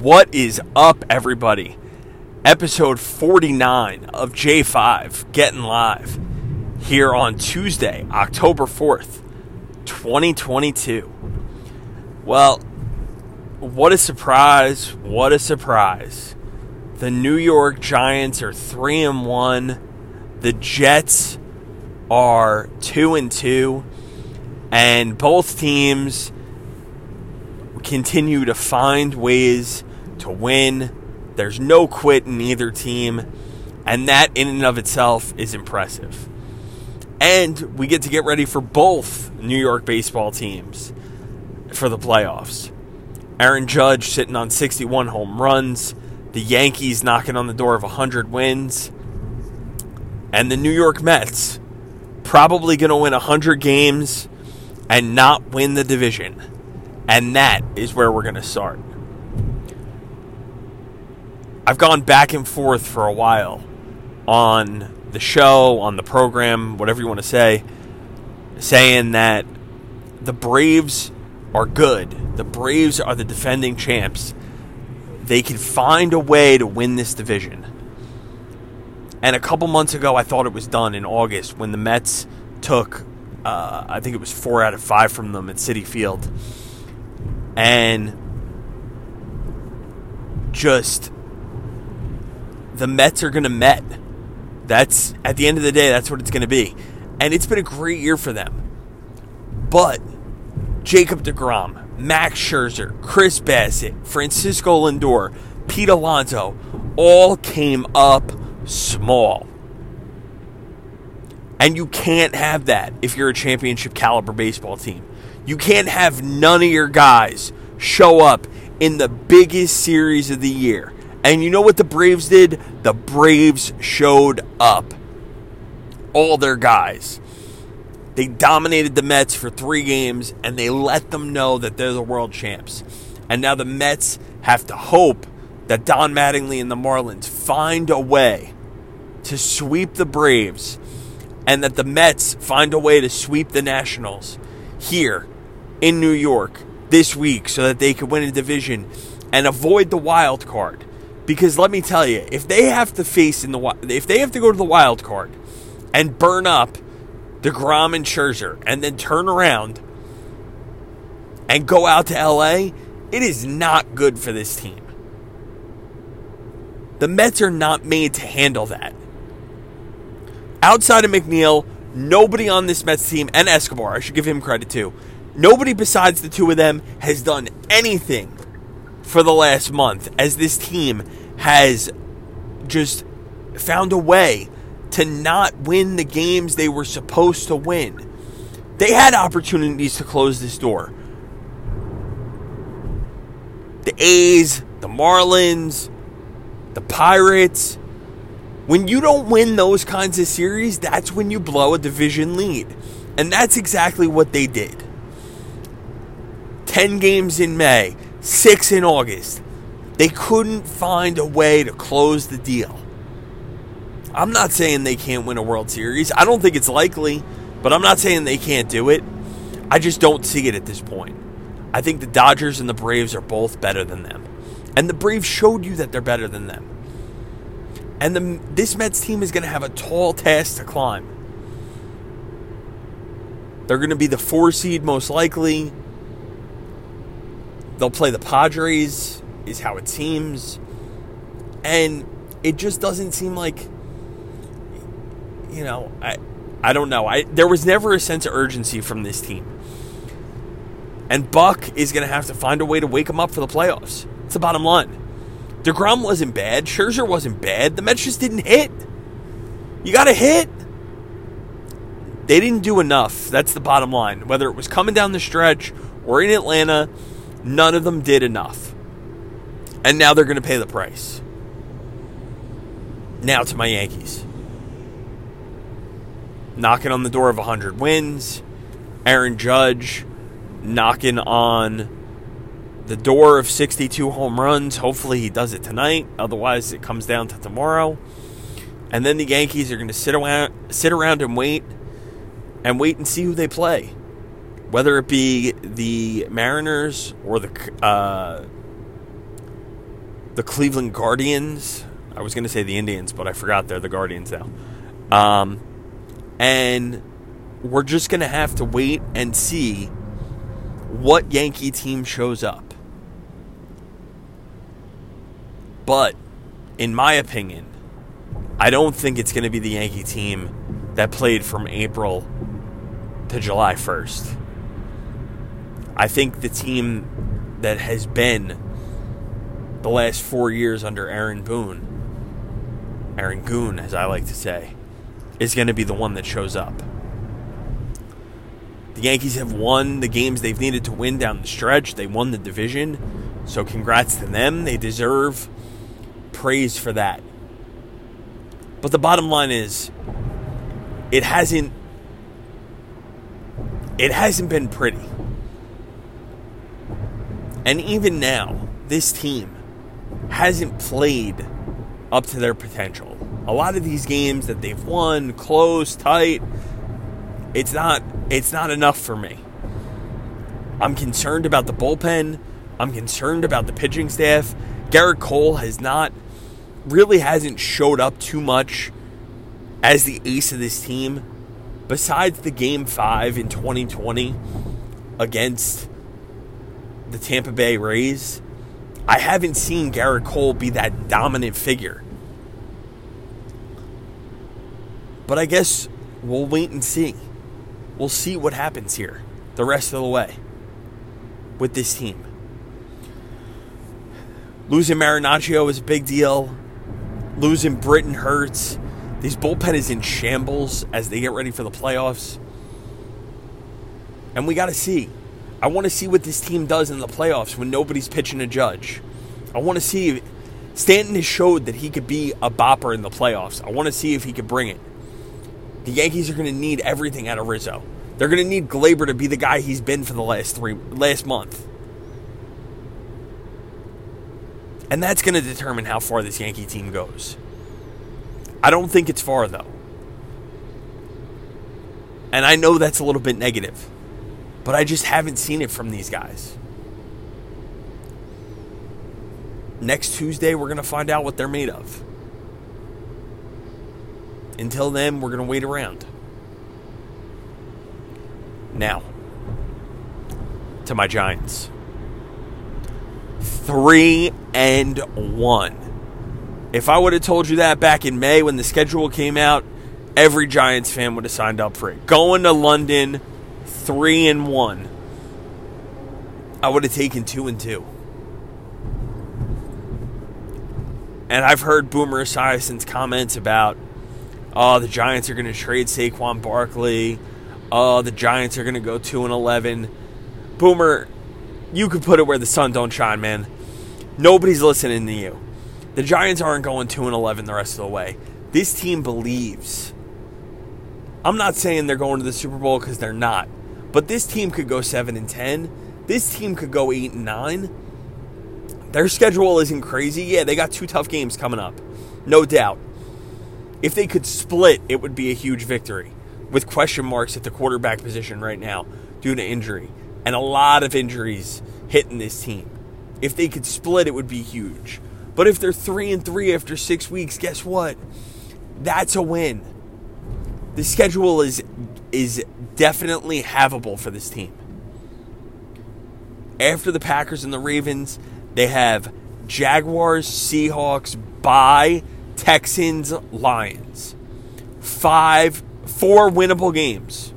What is up, everybody? Episode 49 of J5 Getting Live here on Tuesday, October 4th, 2022. Well, what a surprise! What a surprise. The New York Giants are 3 and 1. The Jets are 2 and 2. And both teams continue to find ways to win. There's no quit in either team, and that in and of itself is impressive. And we get to get ready for both New York baseball teams for the playoffs. Aaron Judge sitting on 61 home runs, the Yankees knocking on the door of 100 wins, and the New York Mets probably going to win 100 games and not win the division. And that is where we're going to start. I've gone back and forth for a while on the show, on the program, whatever you want to say, saying that the Braves are good. The Braves are the defending champs. They can find a way to win this division. And a couple months ago, I thought it was done in August when the Mets took, uh, I think it was four out of five from them at Citi Field and just the Mets are going to Met. That's at the end of the day, that's what it's going to be. And it's been a great year for them. But Jacob DeGrom, Max Scherzer, Chris Bassitt, Francisco Lindor, Pete Alonso all came up small. And you can't have that if you're a championship caliber baseball team. You can't have none of your guys show up in the biggest series of the year. And you know what the Braves did? The Braves showed up. All their guys. They dominated the Mets for three games and they let them know that they're the world champs. And now the Mets have to hope that Don Mattingly and the Marlins find a way to sweep the Braves and that the Mets find a way to sweep the Nationals here in New York this week so that they could win a division and avoid the wild card. Because let me tell you, if they have to face in the if they have to go to the wild card and burn up DeGrom and Scherzer and then turn around and go out to LA, it is not good for this team. The Mets are not made to handle that. Outside of McNeil, nobody on this Mets team and Escobar, I should give him credit too, Nobody besides the two of them has done anything for the last month as this team has just found a way to not win the games they were supposed to win. They had opportunities to close this door. The A's, the Marlins, the Pirates. When you don't win those kinds of series, that's when you blow a division lead. And that's exactly what they did. 10 games in May, 6 in August. They couldn't find a way to close the deal. I'm not saying they can't win a World Series. I don't think it's likely, but I'm not saying they can't do it. I just don't see it at this point. I think the Dodgers and the Braves are both better than them. And the Braves showed you that they're better than them. And the, this Mets team is going to have a tall task to climb. They're going to be the four seed most likely. They'll play the Padres, is how it seems. And it just doesn't seem like you know, I I don't know. I there was never a sense of urgency from this team. And Buck is going to have to find a way to wake them up for the playoffs. It's the bottom line. DeGrom wasn't bad. Scherzer wasn't bad. The Mets just didn't hit. You got to hit. They didn't do enough. That's the bottom line. Whether it was coming down the stretch or in Atlanta, None of them did enough. And now they're going to pay the price. Now to my Yankees. Knocking on the door of 100 wins. Aaron Judge knocking on the door of 62 home runs. Hopefully he does it tonight. Otherwise, it comes down to tomorrow. And then the Yankees are going to sit around, sit around and wait and wait and see who they play whether it be the Mariners or the uh, the Cleveland Guardians. I was going to say the Indians, but I forgot they're the Guardians now. Um, and we're just going to have to wait and see what Yankee team shows up. But, in my opinion, I don't think it's going to be the Yankee team that played from April to July 1st. I think the team that has been the last four years under Aaron Boone, Aaron Goon, as I like to say, is going to be the one that shows up. The Yankees have won the games they've needed to win down the stretch. They won the division. So congrats to them. They deserve praise for that. But the bottom line is it hasn't it hasn't been pretty. And even now, this team hasn't played up to their potential. A lot of these games that they've won, close, tight, it's not it's not enough for me. I'm concerned about the bullpen. I'm concerned about the pitching staff. Gerrit Cole has not really hasn't showed up too much as the ace of this team besides the game 5 in 2020 against the Tampa Bay Rays. I haven't seen Gerrit Cole be that dominant figure. But I guess we'll wait and see. We'll see what happens here the rest of the way with this team. Losing Marinaccio is a big deal. Losing Britton hurts. This bullpen is in shambles as they get ready for the playoffs. And we got to see. I want to see what this team does in the playoffs when nobody's pitching a judge. I want to see if Stanton has showed that he could be a bopper in the playoffs. I want to see if he could bring it. The Yankees are going to need everything out of Rizzo. They're going to need Gleyber to be the guy he's been for the last three last month. And that's going to determine how far this Yankee team goes. I don't think it's far though. And I know that's a little bit negative. But I just haven't seen it from these guys. Next Tuesday, we're going to find out what they're made of. Until then, we're going to wait around. Now, to my Giants. Three and one. If I would have told you that back in May when the schedule came out, every Giants fan would have signed up for it. Going to London three and one, I would have taken two and two. And I've heard Boomer Esiason's comments about, oh, the Giants are going to trade Saquon Barkley. Oh, the Giants are going to go two and eleven. Boomer, you could put it where the sun don't shine, man. Nobody's listening to you. The Giants aren't going two and eleven the rest of the way. This team believes. I'm not saying they're going to the Super Bowl because they're not. But this team could go 7 and 10. This team could go 8 and 9. Their schedule isn't crazy. Yeah, they got two tough games coming up. No doubt. If they could split, it would be a huge victory. With question marks at the quarterback position right now due to injury and a lot of injuries hitting this team. If they could split, it would be huge. But if they're 3 and 3 after 6 weeks, guess what? That's a win. The schedule is is definitely havable for this team. After the Packers and the Ravens, they have Jaguars, Seahawks, bye, Texans, Lions. Five, four winnable games.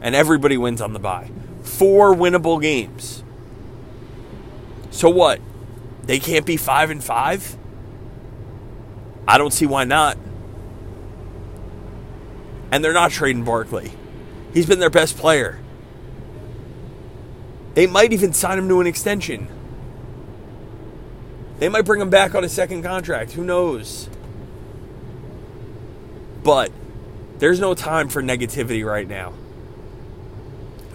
And everybody wins on the bye. Four winnable games. So what? They can't be five and five? I don't see why not. And they're not trading Barkley. He's been their best player. They might even sign him to an extension. They might bring him back on a second contract. Who knows? But there's no time for negativity right now.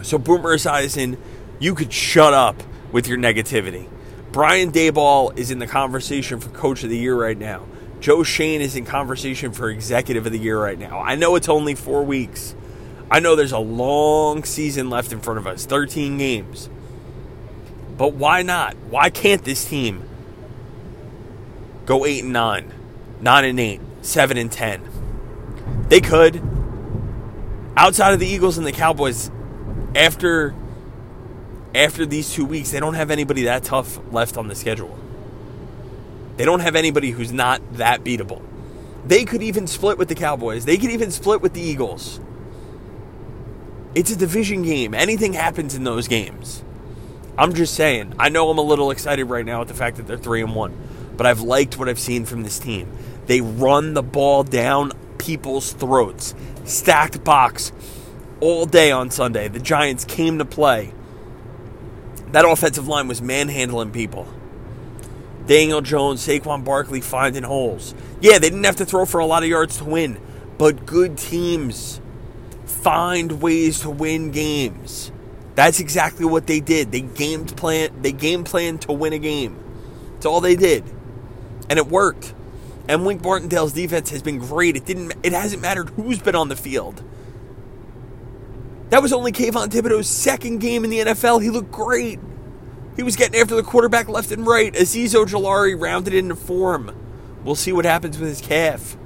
So, Boomer Esiason, you could shut up with your negativity. Brian Daboll is in the conversation for Coach of the Year right now. Joe Schoen is in conversation for Executive of the Year right now. I know it's only four weeks. I know there's a long season left in front of us 13 games. But why not? Why can't this team go 8 and 9, 9 and 8, 7 and 10. They could. Outside of the Eagles and the Cowboys, after after these two weeks, they don't have anybody that tough left on the schedule. They don't have anybody who's not that beatable. They could even split with the Cowboys. They could even split with the Eagles. It's a division game. Anything happens in those games. I'm just saying. I know I'm a little excited right now at the fact that they're 3 and 1, but I've liked what I've seen from this team. They run the ball down people's throats. Stacked box all day on Sunday. The Giants came to play. That offensive line was manhandling people. Daniel Jones, Saquon Barkley finding holes. Yeah, they didn't have to throw for a lot of yards to win, but good teams find ways to win games. That's exactly what they did. They game plan they game planned to win a game. That's all they did. And it worked. And Wink Martindale's defense has been great. It didn't it hasn't mattered who's been on the field. That was only Kayvon Thibodeaux's second game in the NFL. He looked great. He was getting after the quarterback left and right. Azeez Ojulari rounded into form. We'll see what happens with his calf.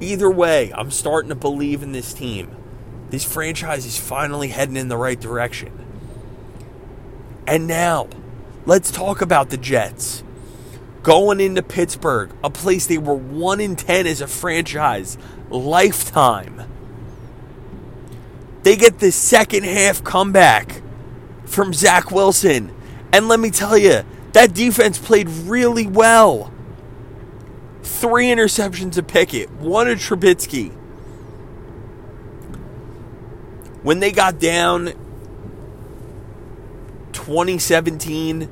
Either way, I'm starting to believe in this team. This franchise is finally heading in the right direction. And now, let's talk about the Jets. Going into Pittsburgh, a place they were 1 in 10 as a franchise, lifetime. They get the second half comeback from Zach Wilson. And let me tell you, that defense played really well. Three interceptions of Pickett, one to Trubisky. When they got down 2017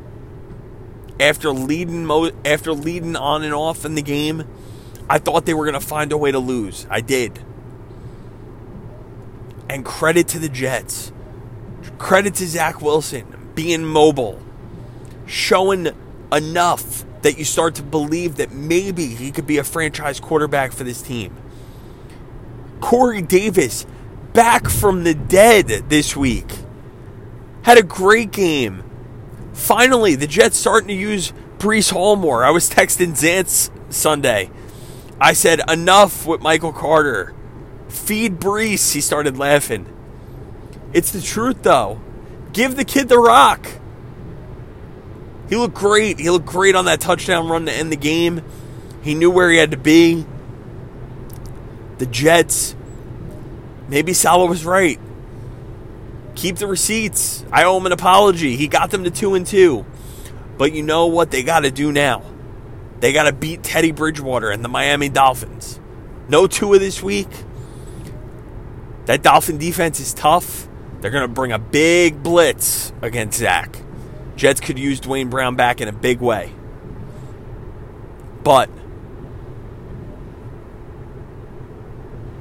after leading after leading on and off in the game, I thought they were going to find a way to lose. I did. And credit to the Jets. Credit to Zach Wilson being mobile, showing enough that you start to believe that maybe he could be a franchise quarterback for this team. Corey Davis back from the dead this week. Had a great game. Finally, the Jets starting to use Breece Hall. I was texting Zance Sunday. I said, enough with Michael Carter. Feed Breece. He started laughing. It's the truth, though. Give the kid the rock. He looked great. He looked great on that touchdown run to end the game. He knew where he had to be. The Jets, maybe Saleh was right. Keep the receipts. I owe him an apology. He got them to two and two. But you know what they got to do now? They got to beat Teddy Bridgewater and the Miami Dolphins. No Tua this week. That Dolphin defense is tough. They're going to bring a big blitz against Zach. Jets could use Duane Brown back in a big way. But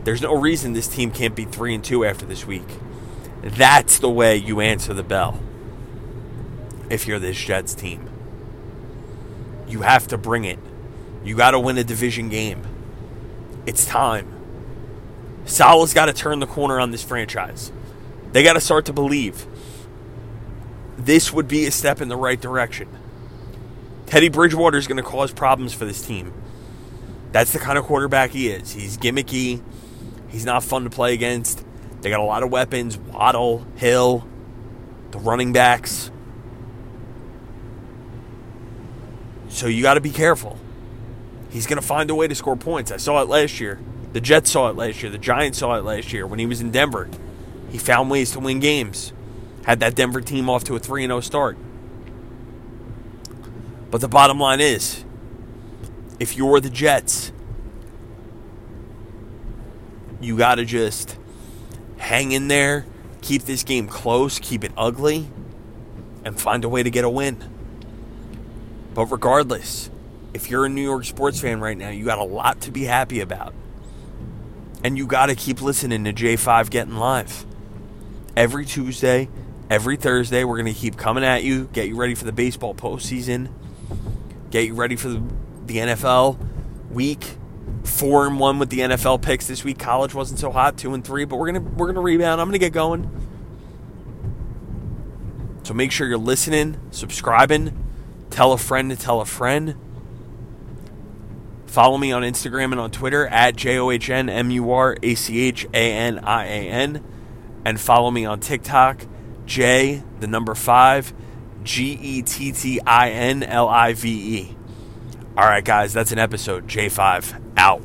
there's no reason this team can't be 3 and 2 after this week. That's the way you answer the bell. If you're this Jets team, you have to bring it. You got to win a division game. It's time. Saleh's got to turn the corner on this franchise. They got to start to believe this would be a step in the right direction. Teddy Bridgewater is going to cause problems for this team. That's the kind of quarterback he is. He's gimmicky. He's not fun to play against. They got a lot of weapons Waddle, Hill, the running backs. So you got to be careful. He's going to find a way to score points. I saw it last year. The Jets saw it last year. The Giants saw it last year when he was in Denver. He found ways to win games. Had that Denver team off to a 3 0 start. But the bottom line is if you're the Jets, you got to just hang in there, keep this game close, keep it ugly, and find a way to get a win. But regardless, if you're a New York sports fan right now, you got a lot to be happy about. And you got to keep listening to J5 Getting Live. Every Tuesday, every Thursday, we're going to keep coming at you, get you ready for the baseball postseason, get you ready for the, the NFL week. Four and one with the NFL picks this week. College wasn't so hot, two and three, but we're gonna we're gonna rebound. I'm gonna get going. So make sure you're listening, subscribing, Tell a friend to tell a friend. Follow me on Instagram and on Twitter at J O H N M U R A C H A N I A N. And follow me on TikTok, J, the number five, G E T T I N L I V E. All right, guys, that's an episode. J5 out.